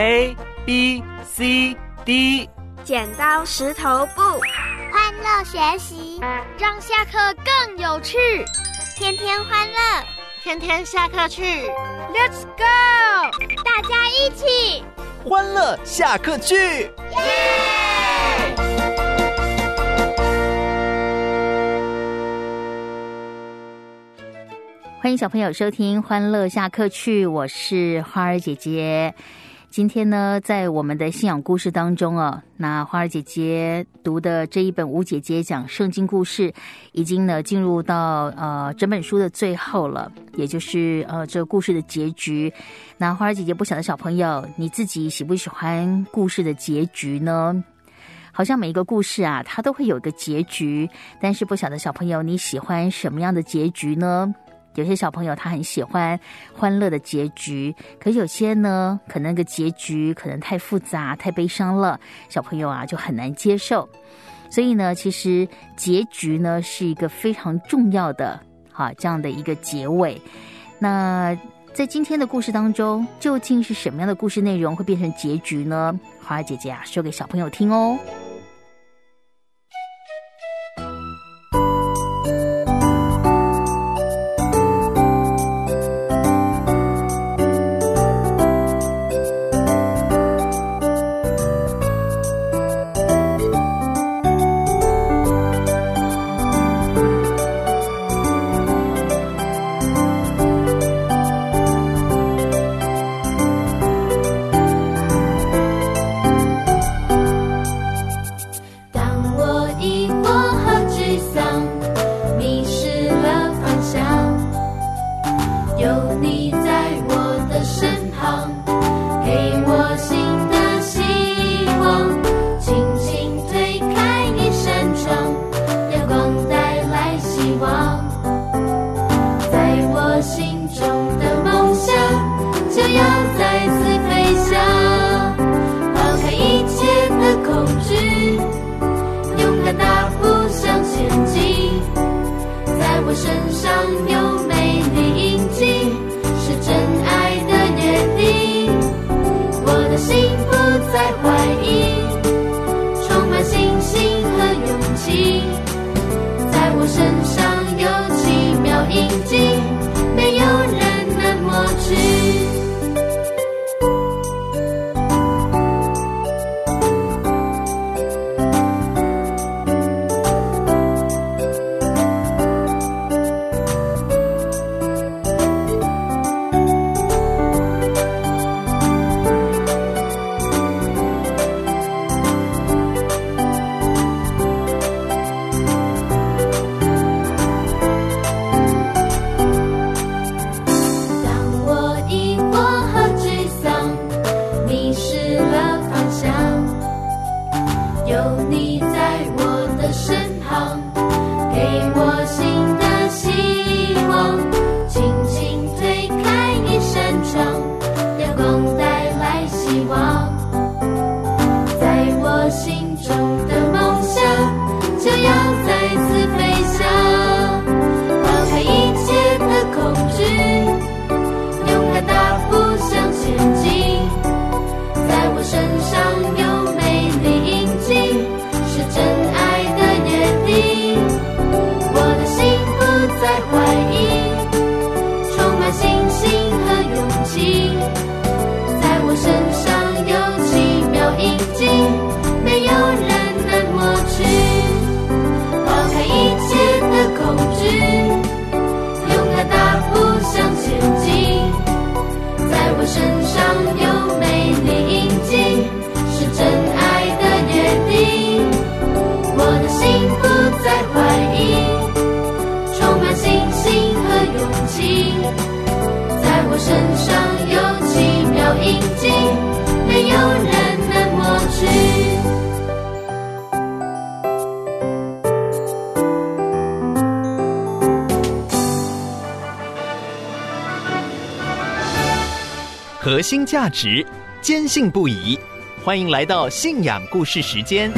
A B C D，剪刀石头布，欢乐学习，让下课更有趣。天天欢乐，天天下课去。Let's go！大家一起欢乐下课去。耶！欢迎小朋友收听《欢乐下课去》，我是花儿姐姐。今天呢，在我们的信仰故事当中啊，那花儿姐姐读的这一本吴姐姐讲圣经故事，已经呢进入到呃整本书的最后了，也就是呃这个故事的结局。那花儿姐姐不晓得小朋友你自己喜不喜欢故事的结局呢？好像每一个故事啊，它都会有一个结局，但是不晓得小朋友你喜欢什么样的结局呢？有些小朋友他很喜欢欢乐的结局，可有些呢，可能个结局可能太复杂、太悲伤了，小朋友啊就很难接受。所以呢，其实结局呢是一个非常重要的，哈这样的一个结尾。那在今天的故事当中，究竟是什么样的故事内容会变成结局呢？花儿姐姐啊，说给小朋友听哦。核心价值，坚信不疑。欢迎来到信仰故事时间。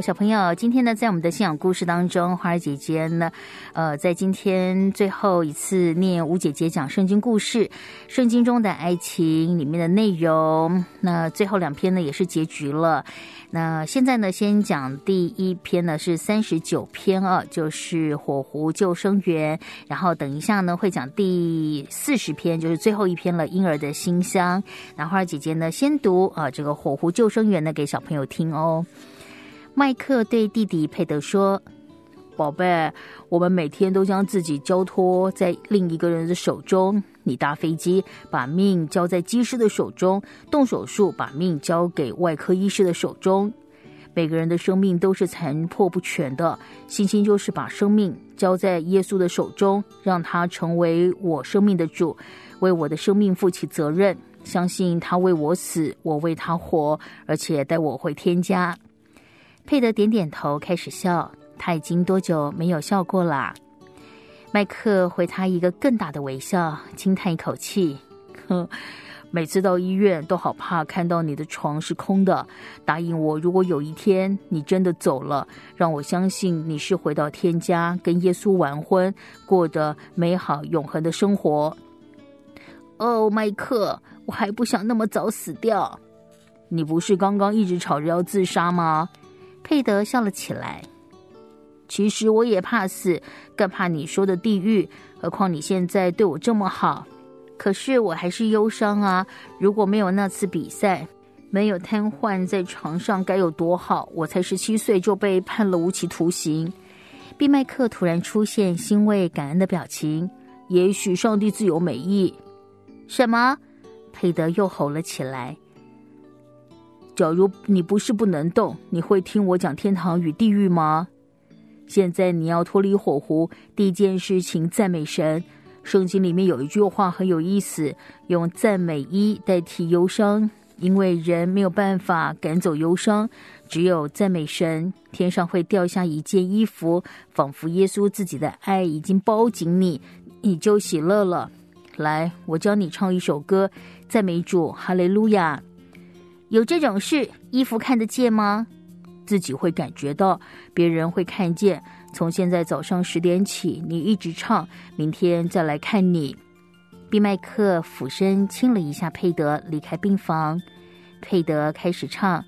小朋友，今天呢，在我们的信仰故事当中，花儿姐姐呢，呃，在今天最后一次念吴姐姐讲圣经故事，圣经中的爱情里面的内容。那最后两篇呢，也是结局了。那现在呢，先讲第一篇呢，是三十九篇啊，就是火狐救生员。然后等一下呢，会讲第四十篇，就是最后一篇了，婴儿的馨香。那花儿姐姐呢，先读啊，这个火狐救生员呢，给小朋友听哦。麦克对弟弟佩德说：“宝贝，我们每天都将自己交托在另一个人的手中。你搭飞机，把命交在机师的手中；动手术，把命交给外科医师的手中。每个人的生命都是残破不全的。信心就是把生命交在耶稣的手中，让他成为我生命的主，为我的生命负起责任。相信他为我死，我为他活，而且带我回天家。”佩德点点头，开始笑。他已经多久没有笑过啦？麦克回他一个更大的微笑，轻叹一口气：“哼，每次到医院都好怕看到你的床是空的。答应我，如果有一天你真的走了，让我相信你是回到天家，跟耶稣完婚，过得美好永恒的生活。”哦，麦克，我还不想那么早死掉。你不是刚刚一直吵着要自杀吗？佩德笑了起来。其实我也怕死，更怕你说的地狱。何况你现在对我这么好，可是我还是忧伤啊！如果没有那次比赛，没有瘫痪在床上，该有多好！我才十七岁就被判了无期徒刑。毕麦克突然出现欣慰感恩的表情。也许上帝自有美意。什么？佩德又吼了起来。假如你不是不能动，你会听我讲天堂与地狱吗？现在你要脱离火湖，第一件事情赞美神。圣经里面有一句话很有意思，用赞美一代替忧伤，因为人没有办法赶走忧伤，只有赞美神，天上会掉下一件衣服，仿佛耶稣自己的爱已经包紧你，你就喜乐了。来，我教你唱一首歌，赞美主，哈利路亚。有这种事，衣服看得见吗？自己会感觉到，别人会看见。从现在早上十点起，你一直唱，明天再来看你。毕麦克俯身亲了一下佩德，离开病房。佩德开始唱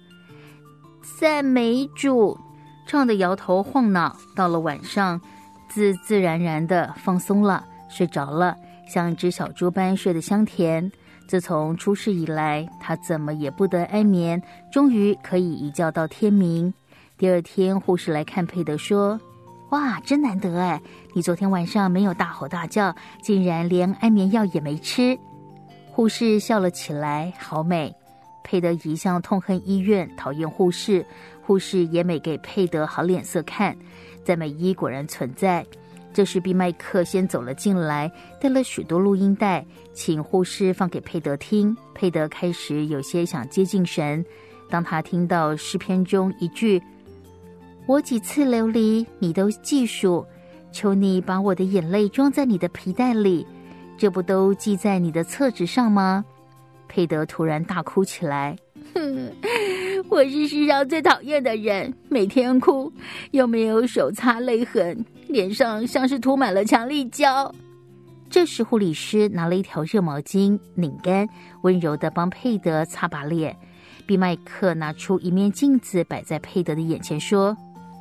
赞美主，唱的摇头晃脑。到了晚上，自自然然的放松了，睡着了，像只小猪般睡得香甜。自从出事以来，他怎么也不得安眠，终于可以一觉到天明。第二天，护士来看佩德，说：“哇，真难得哎！你昨天晚上没有大吼大叫，竟然连安眠药也没吃。”护士笑了起来，好美。佩德一向痛恨医院，讨厌护士，护士也没给佩德好脸色看。赞美医果然存在。这时，毕麦克先走了进来，带了许多录音带，请护士放给佩德听。佩德开始有些想接近神。当他听到诗篇中一句“我几次流离，你都记数，求你把我的眼泪装在你的皮带里，这不都记在你的册子上吗？”佩德突然大哭起来。哼，我是世上最讨厌的人，每天哭，又没有手擦泪痕，脸上像是涂满了强力胶。这时，护理师拿了一条热毛巾，拧干，温柔的帮佩德擦把脸。比麦克拿出一面镜子，摆在佩德的眼前，说：“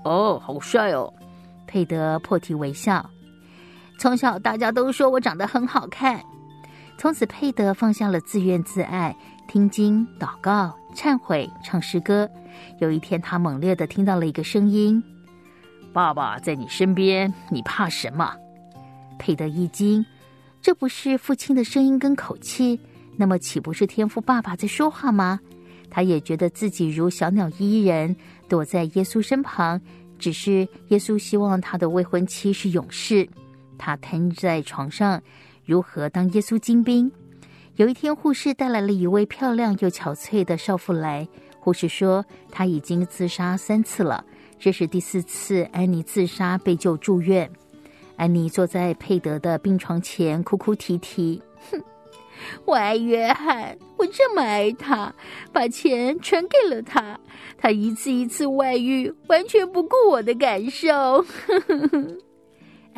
哦，好帅哦！”佩德破涕为笑。从小大家都说我长得很好看。从此，佩德放下了自怨自艾。听经、祷告、忏悔、唱诗歌。有一天，他猛烈的听到了一个声音：“爸爸在你身边，你怕什么？”佩德一惊，这不是父亲的声音跟口气，那么岂不是天父爸爸在说话吗？他也觉得自己如小鸟依人，躲在耶稣身旁。只是耶稣希望他的未婚妻是勇士。他瘫在床上，如何当耶稣精兵？有一天，护士带来了一位漂亮又憔悴的少妇来。护士说，她已经自杀三次了，这是第四次安妮自杀被救住院。安妮坐在佩德的病床前，哭哭啼啼：“哼，我爱约翰，我这么爱他，把钱全给了他，他一次一次外遇，完全不顾我的感受。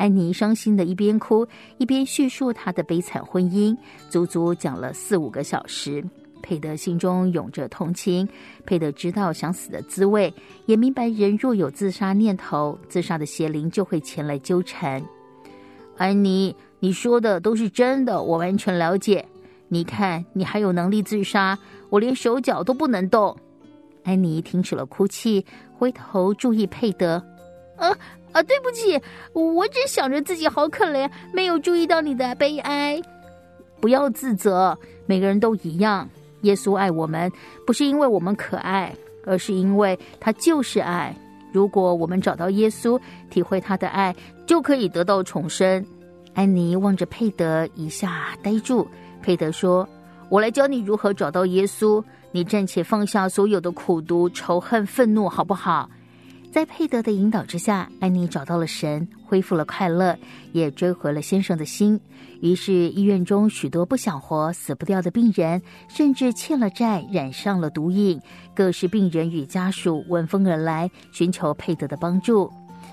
安妮伤心的一边哭一边叙述她的悲惨婚姻，足足讲了四五个小时。佩德心中涌着同情，佩德知道想死的滋味，也明白人若有自杀念头，自杀的邪灵就会前来纠缠。安妮，你说的都是真的，我完全了解。你看，你还有能力自杀，我连手脚都不能动。安妮停止了哭泣，回头注意佩德。啊啊，对不起，我只想着自己好可怜，没有注意到你的悲哀。不要自责，每个人都一样。耶稣爱我们，不是因为我们可爱，而是因为他就是爱。如果我们找到耶稣，体会他的爱，就可以得到重生。安妮望着佩德，一下呆住。佩德说：“我来教你如何找到耶稣。你暂且放下所有的苦读、仇恨、愤怒，好不好？”在佩德的引导之下，安妮找到了神，恢复了快乐，也追回了先生的心。于是，医院中许多不想活、死不掉的病人，甚至欠了债、染上了毒瘾，各式病人与家属闻风而来，寻求佩德的帮助。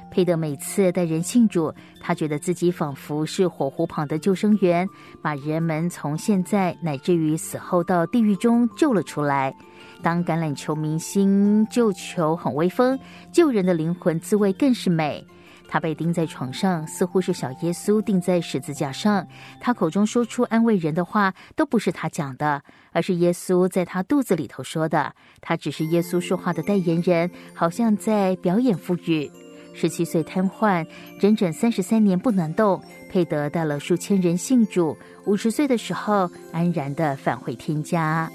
佩德每次带人庆祝，他觉得自己仿佛是火湖旁的救生员，把人们从现在乃至于死后到地狱中救了出来。当橄榄球明星救球很威风，救人的灵魂滋味更是美。他被钉在床上，似乎是小耶稣钉在十字架上。他口中说出安慰人的话，都不是他讲的，而是耶稣在他肚子里头说的。他只是耶稣说话的代言人，好像在表演腹语。十七岁瘫痪，整整三十三年不能动。佩德带了数千人信主，五十岁的时候安然的返回天家。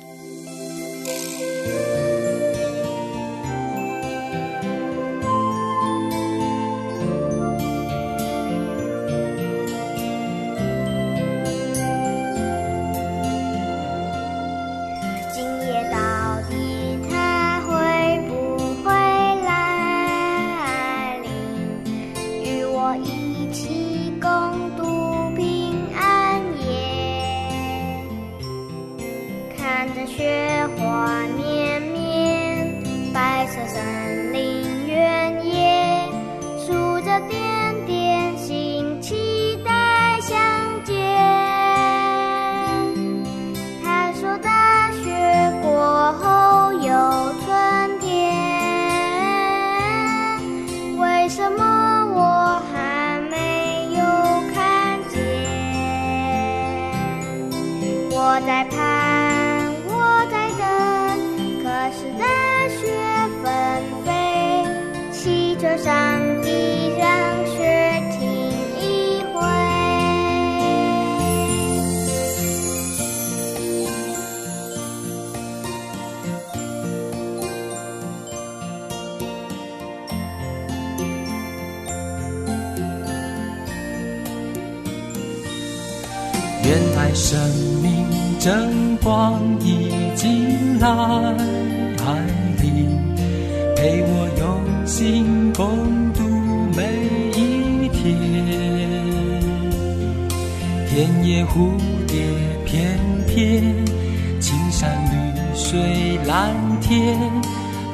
田野蝴蝶翩翩，青山绿水蓝天，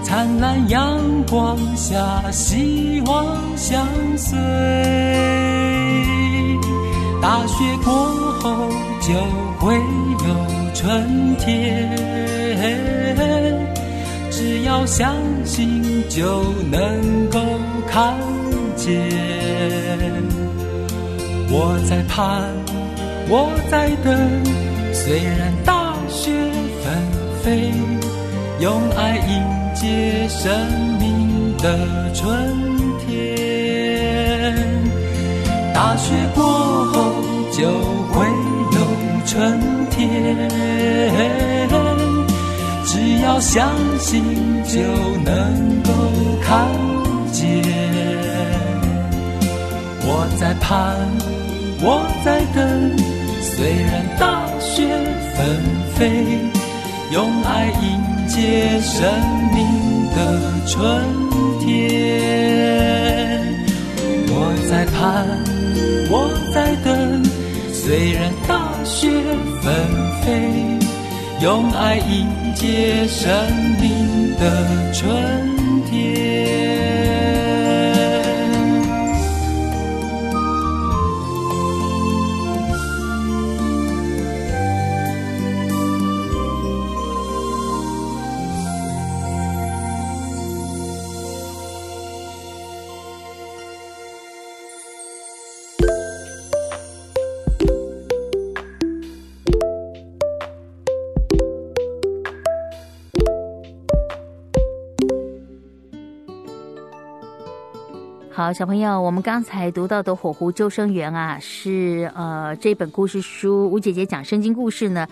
灿烂阳光下，希望相随。大雪过后。就会有春天，只要相信就能够看见。我在盼，我在等，虽然大雪纷飞，用爱迎接生命的春天。大雪过后就会有。春天，只要相信就能够看见。我在盼，我在等，虽然大雪纷飞，用爱迎接生命的春天。我在盼，我在等。虽然大雪纷飞，用爱迎接生命的春好，小朋友，我们刚才读到的《火狐救生员》啊，是呃这本故事书吴姐姐讲圣经故事呢，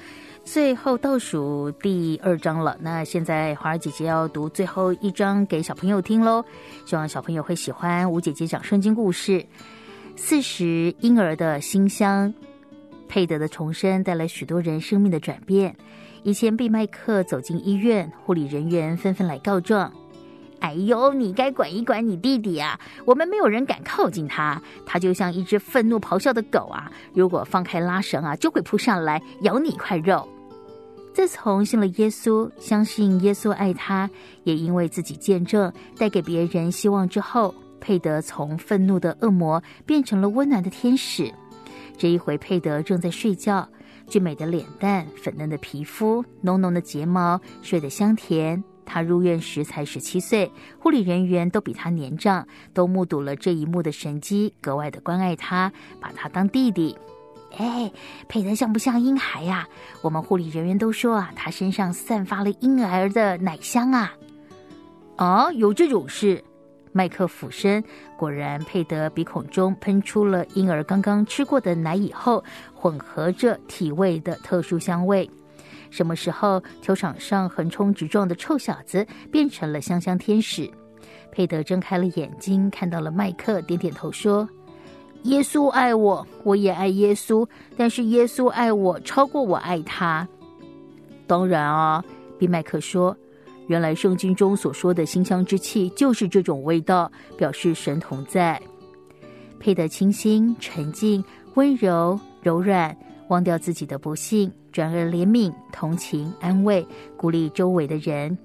最后倒数第二章了。那现在华儿姐姐要读最后一章给小朋友听喽，希望小朋友会喜欢吴姐姐讲圣经故事。四十婴儿的馨香，佩德的重生带来许多人生命的转变。以前被麦克走进医院，护理人员纷纷来告状。哎呦，你该管一管你弟弟啊！我们没有人敢靠近他，他就像一只愤怒咆哮的狗啊！如果放开拉绳啊，就会扑上来咬你一块肉。自从信了耶稣，相信耶稣爱他，也因为自己见证带给别人希望之后，佩德从愤怒的恶魔变成了温暖的天使。这一回，佩德正在睡觉，俊美的脸蛋、粉嫩的皮肤、浓浓的睫毛，睡得香甜。他入院时才十七岁，护理人员都比他年长，都目睹了这一幕的神机，格外的关爱他，把他当弟弟。哎，佩德像不像婴孩呀？我们护理人员都说啊，他身上散发了婴儿的奶香啊。啊，有这种事？麦克俯身，果然，佩德鼻孔中喷出了婴儿刚刚吃过的奶以后混合着体味的特殊香味。什么时候球场上横冲直撞的臭小子变成了香香天使？佩德睁开了眼睛，看到了麦克，点点头说：“耶稣爱我，我也爱耶稣，但是耶稣爱我超过我爱他。”当然啊，比麦克说：“原来圣经中所说的馨香之气就是这种味道，表示神同在。”佩德清新、沉静、温柔、柔软，忘掉自己的不幸。转而怜悯、同情、安慰、鼓励周围的人。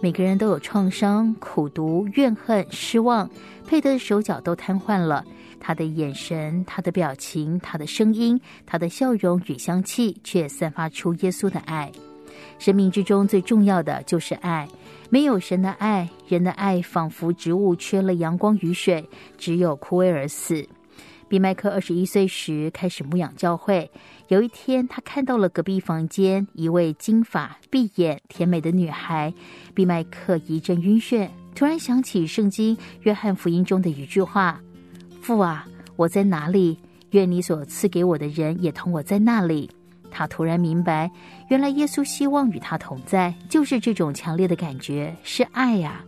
每个人都有创伤、苦读、怨恨、失望。佩德的手脚都瘫痪了，他的眼神、他的表情、他的声音、他的笑容与香气，却散发出耶稣的爱。生命之中最重要的就是爱，没有神的爱，人的爱仿佛植物缺了阳光雨水，只有枯萎而死。比麦克二十一岁时开始牧养教会。有一天，他看到了隔壁房间一位金发碧眼、甜美的女孩。比麦克一阵晕眩，突然想起圣经约翰福音中的一句话：“父啊，我在哪里？愿你所赐给我的人也同我在那里。”他突然明白，原来耶稣希望与他同在，就是这种强烈的感觉，是爱呀！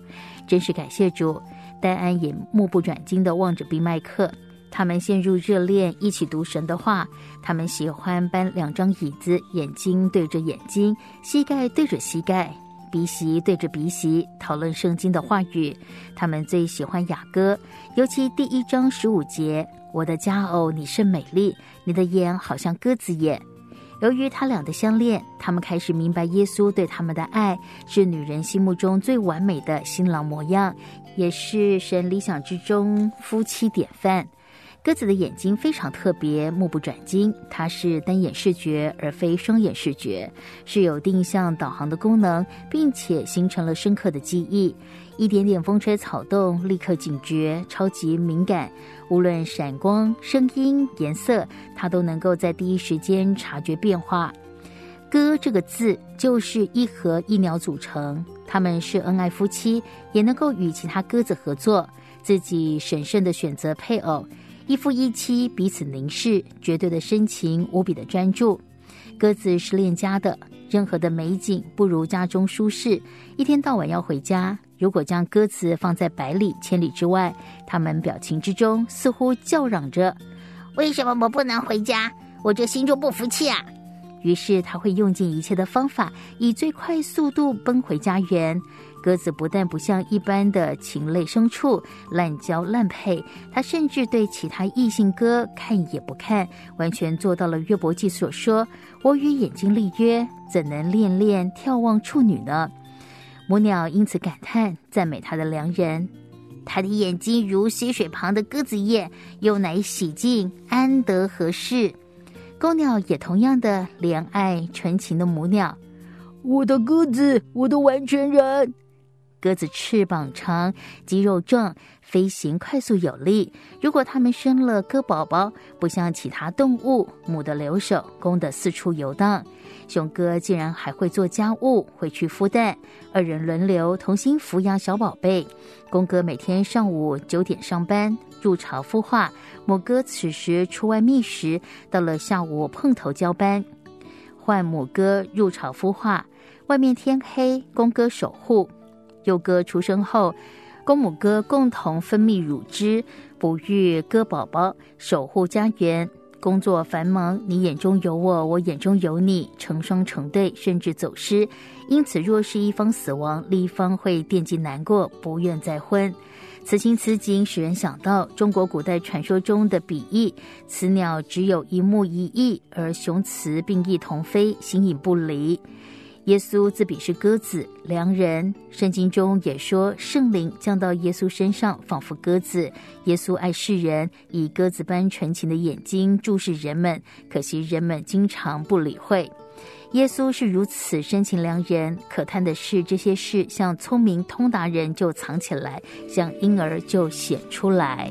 真是感谢主。戴安也目不转睛地望着比麦克。他们陷入热恋，一起读神的话。他们喜欢搬两张椅子，眼睛对着眼睛，膝盖对着膝盖，鼻息对着鼻息，讨论圣经的话语。他们最喜欢雅歌，尤其第一章十五节：“我的佳偶，你甚美丽，你的眼好像鸽子眼。”由于他俩的相恋，他们开始明白耶稣对他们的爱是女人心目中最完美的新郎模样，也是神理想之中夫妻典范。鸽子的眼睛非常特别，目不转睛。它是单眼视觉，而非双眼视觉，是有定向导航的功能，并且形成了深刻的记忆。一点点风吹草动，立刻警觉，超级敏感。无论闪光、声音、颜色，它都能够在第一时间察觉变化。鸽这个字就是一和一鸟组成，他们是恩爱夫妻，也能够与其他鸽子合作，自己审慎的选择配偶。一夫一妻，彼此凝视，绝对的深情，无比的专注。鸽子是恋家的，任何的美景不如家中舒适。一天到晚要回家，如果将鸽子放在百里千里之外，他们表情之中似乎叫嚷着：“为什么我不能回家？我这心中不服气啊！”于是他会用尽一切的方法，以最快速度奔回家园。鸽子不但不像一般的禽类牲畜滥交滥配，它甚至对其他异性鸽看也不看，完全做到了约伯记所说：“我与眼睛立约，怎能恋恋眺望处女呢？”母鸟因此感叹赞美它的良人：“它的眼睛如溪水旁的鸽子叶，又乃洗净，安得合适？”公鸟也同样的怜爱纯情的母鸟：“我的鸽子，我的完全人。”鸽子翅膀长，肌肉壮，飞行快速有力。如果它们生了鸽宝宝，不像其他动物，母的留守，公的四处游荡。雄鸽竟然还会做家务，会去孵蛋，二人轮流同心抚养小宝贝。公鸽每天上午九点上班，入巢孵化；母鸽此时出外觅食，到了下午碰头交班，换母鸽入巢孵化。外面天黑，公鸽守护。幼鸽出生后，公母鸽共同分泌乳汁，哺育鸽宝宝，守护家园。工作繁忙，你眼中有我，我眼中有你，成双成对，甚至走失。因此，若是一方死亡，另一方会惦记难过，不愿再婚。此情此景，使人想到中国古代传说中的比翼：雌鸟只有一目一翼，而雄雌并翼同飞，形影不离。耶稣自比是鸽子，良人。圣经中也说，圣灵降到耶稣身上，仿佛鸽子。耶稣爱世人，以鸽子般纯情的眼睛注视人们，可惜人们经常不理会。耶稣是如此深情良人，可叹的是，这些事像聪明通达人就藏起来，像婴儿就显出来。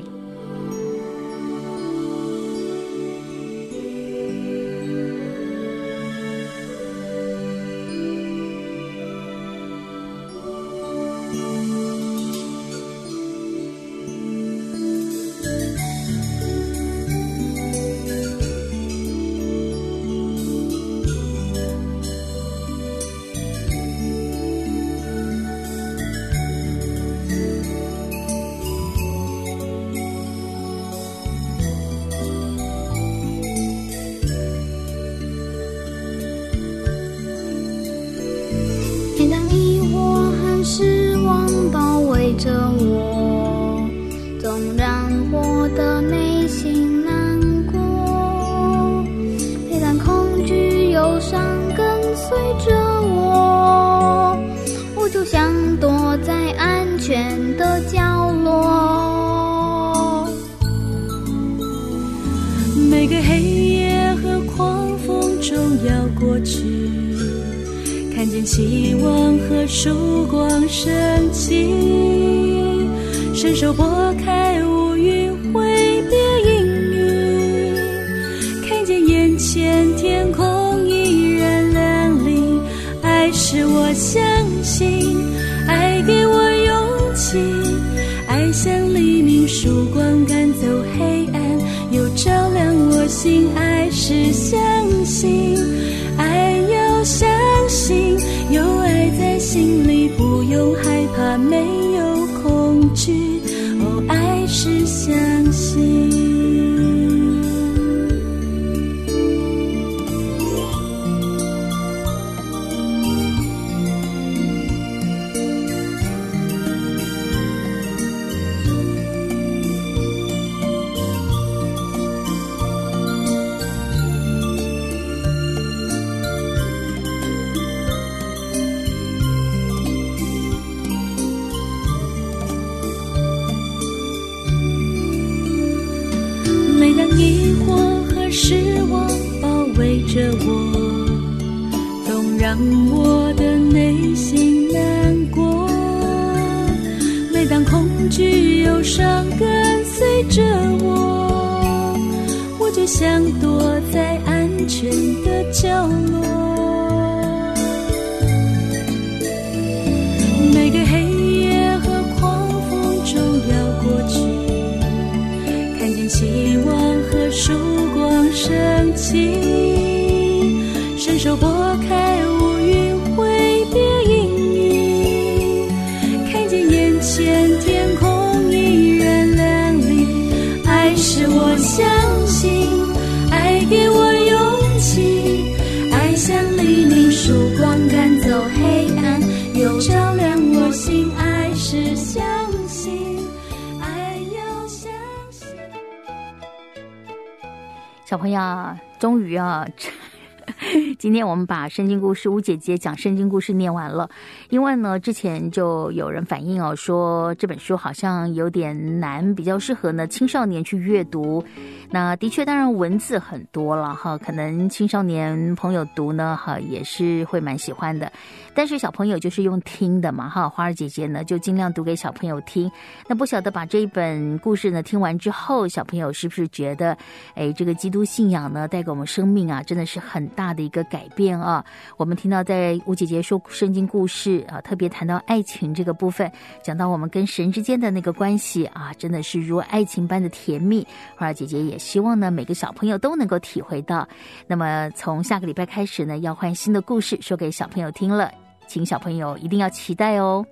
伸手拨开乌云，挥别阴雨，看见眼前天空依然亮丽。爱是我相信，爱给我勇气，爱像黎明曙光，赶走黑暗，又照亮我心。爱是。是我包围着我，总让我的内心难过。每当恐惧、忧伤跟随着我，我就想躲在安全的角落。曙光升起。小朋友，终于啊！今天我们把圣经故事吴姐姐讲圣经故事念完了，因为呢，之前就有人反映哦，说这本书好像有点难，比较适合呢青少年去阅读。那的确，当然文字很多了哈，可能青少年朋友读呢哈也是会蛮喜欢的。但是小朋友就是用听的嘛哈，花儿姐姐呢就尽量读给小朋友听。那不晓得把这一本故事呢听完之后，小朋友是不是觉得，哎，这个基督信仰呢带给我们生命啊，真的是很大的一个改变啊？我们听到在吴姐姐说圣经故事啊，特别谈到爱情这个部分，讲到我们跟神之间的那个关系啊，真的是如爱情般的甜蜜。花儿姐姐也。希望呢，每个小朋友都能够体会到。那么，从下个礼拜开始呢，要换新的故事说给小朋友听了，请小朋友一定要期待哦。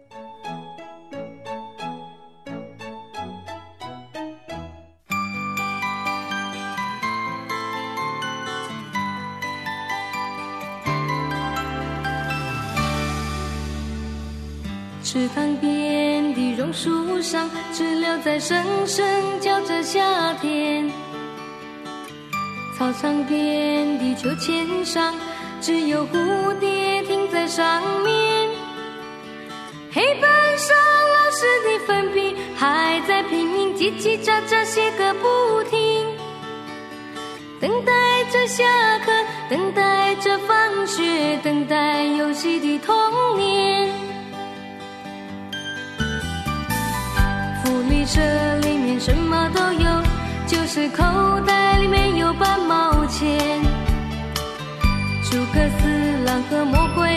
上，知了在声声叫着夏天。操场边的秋千上，只有蝴蝶停在上面。黑板上老师的粉笔还在拼命叽叽喳喳写个不停。等待着下课，等待着放学，等待这里面什么都有。就是口袋里面有半毛钱，诸葛四郎和魔鬼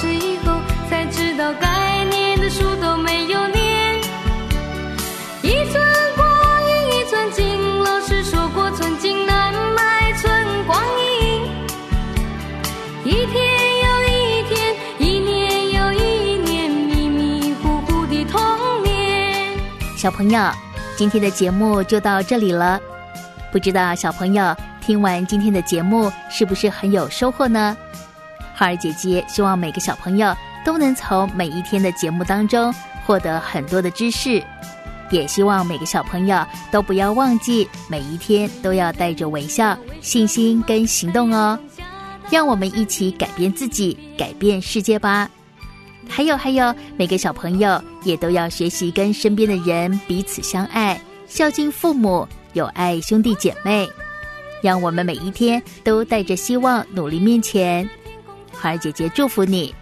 到考试以后，才知道该念的书都没有念。一寸光阴一寸金，老师说过寸金难买寸光阴。一天又一天，一年又一年，迷迷糊糊的童年。小朋友，今天的节目就到这里了。不知道小朋友听完今天的节目是不是很有收获呢？花儿姐姐希望每个小朋友都能从每一天的节目。当中获得很多的知识，也希望每个小朋友都不要忘记每一天都要带着微笑、信心跟行动哦。让我们一起改变自己，改变世界吧。还有还有，每个小朋友也都要学习跟身边的人彼此相爱，孝敬父母，友爱兄弟姐妹。让我们每一天都带着希望努力面前。花儿姐姐祝福你。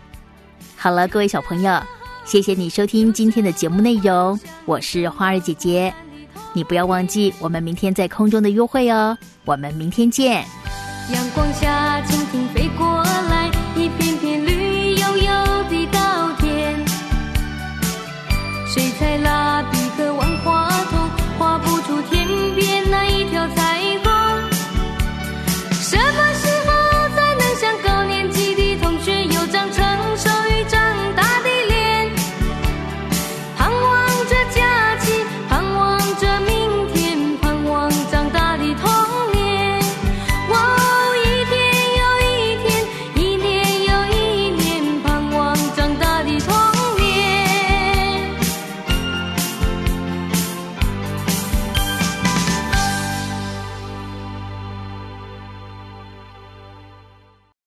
好了，各位小朋友，谢谢你收听今天的节目内容，我是花儿姐姐。你不要忘记我们明天在空中的约会哦，我们明天见。阳光下，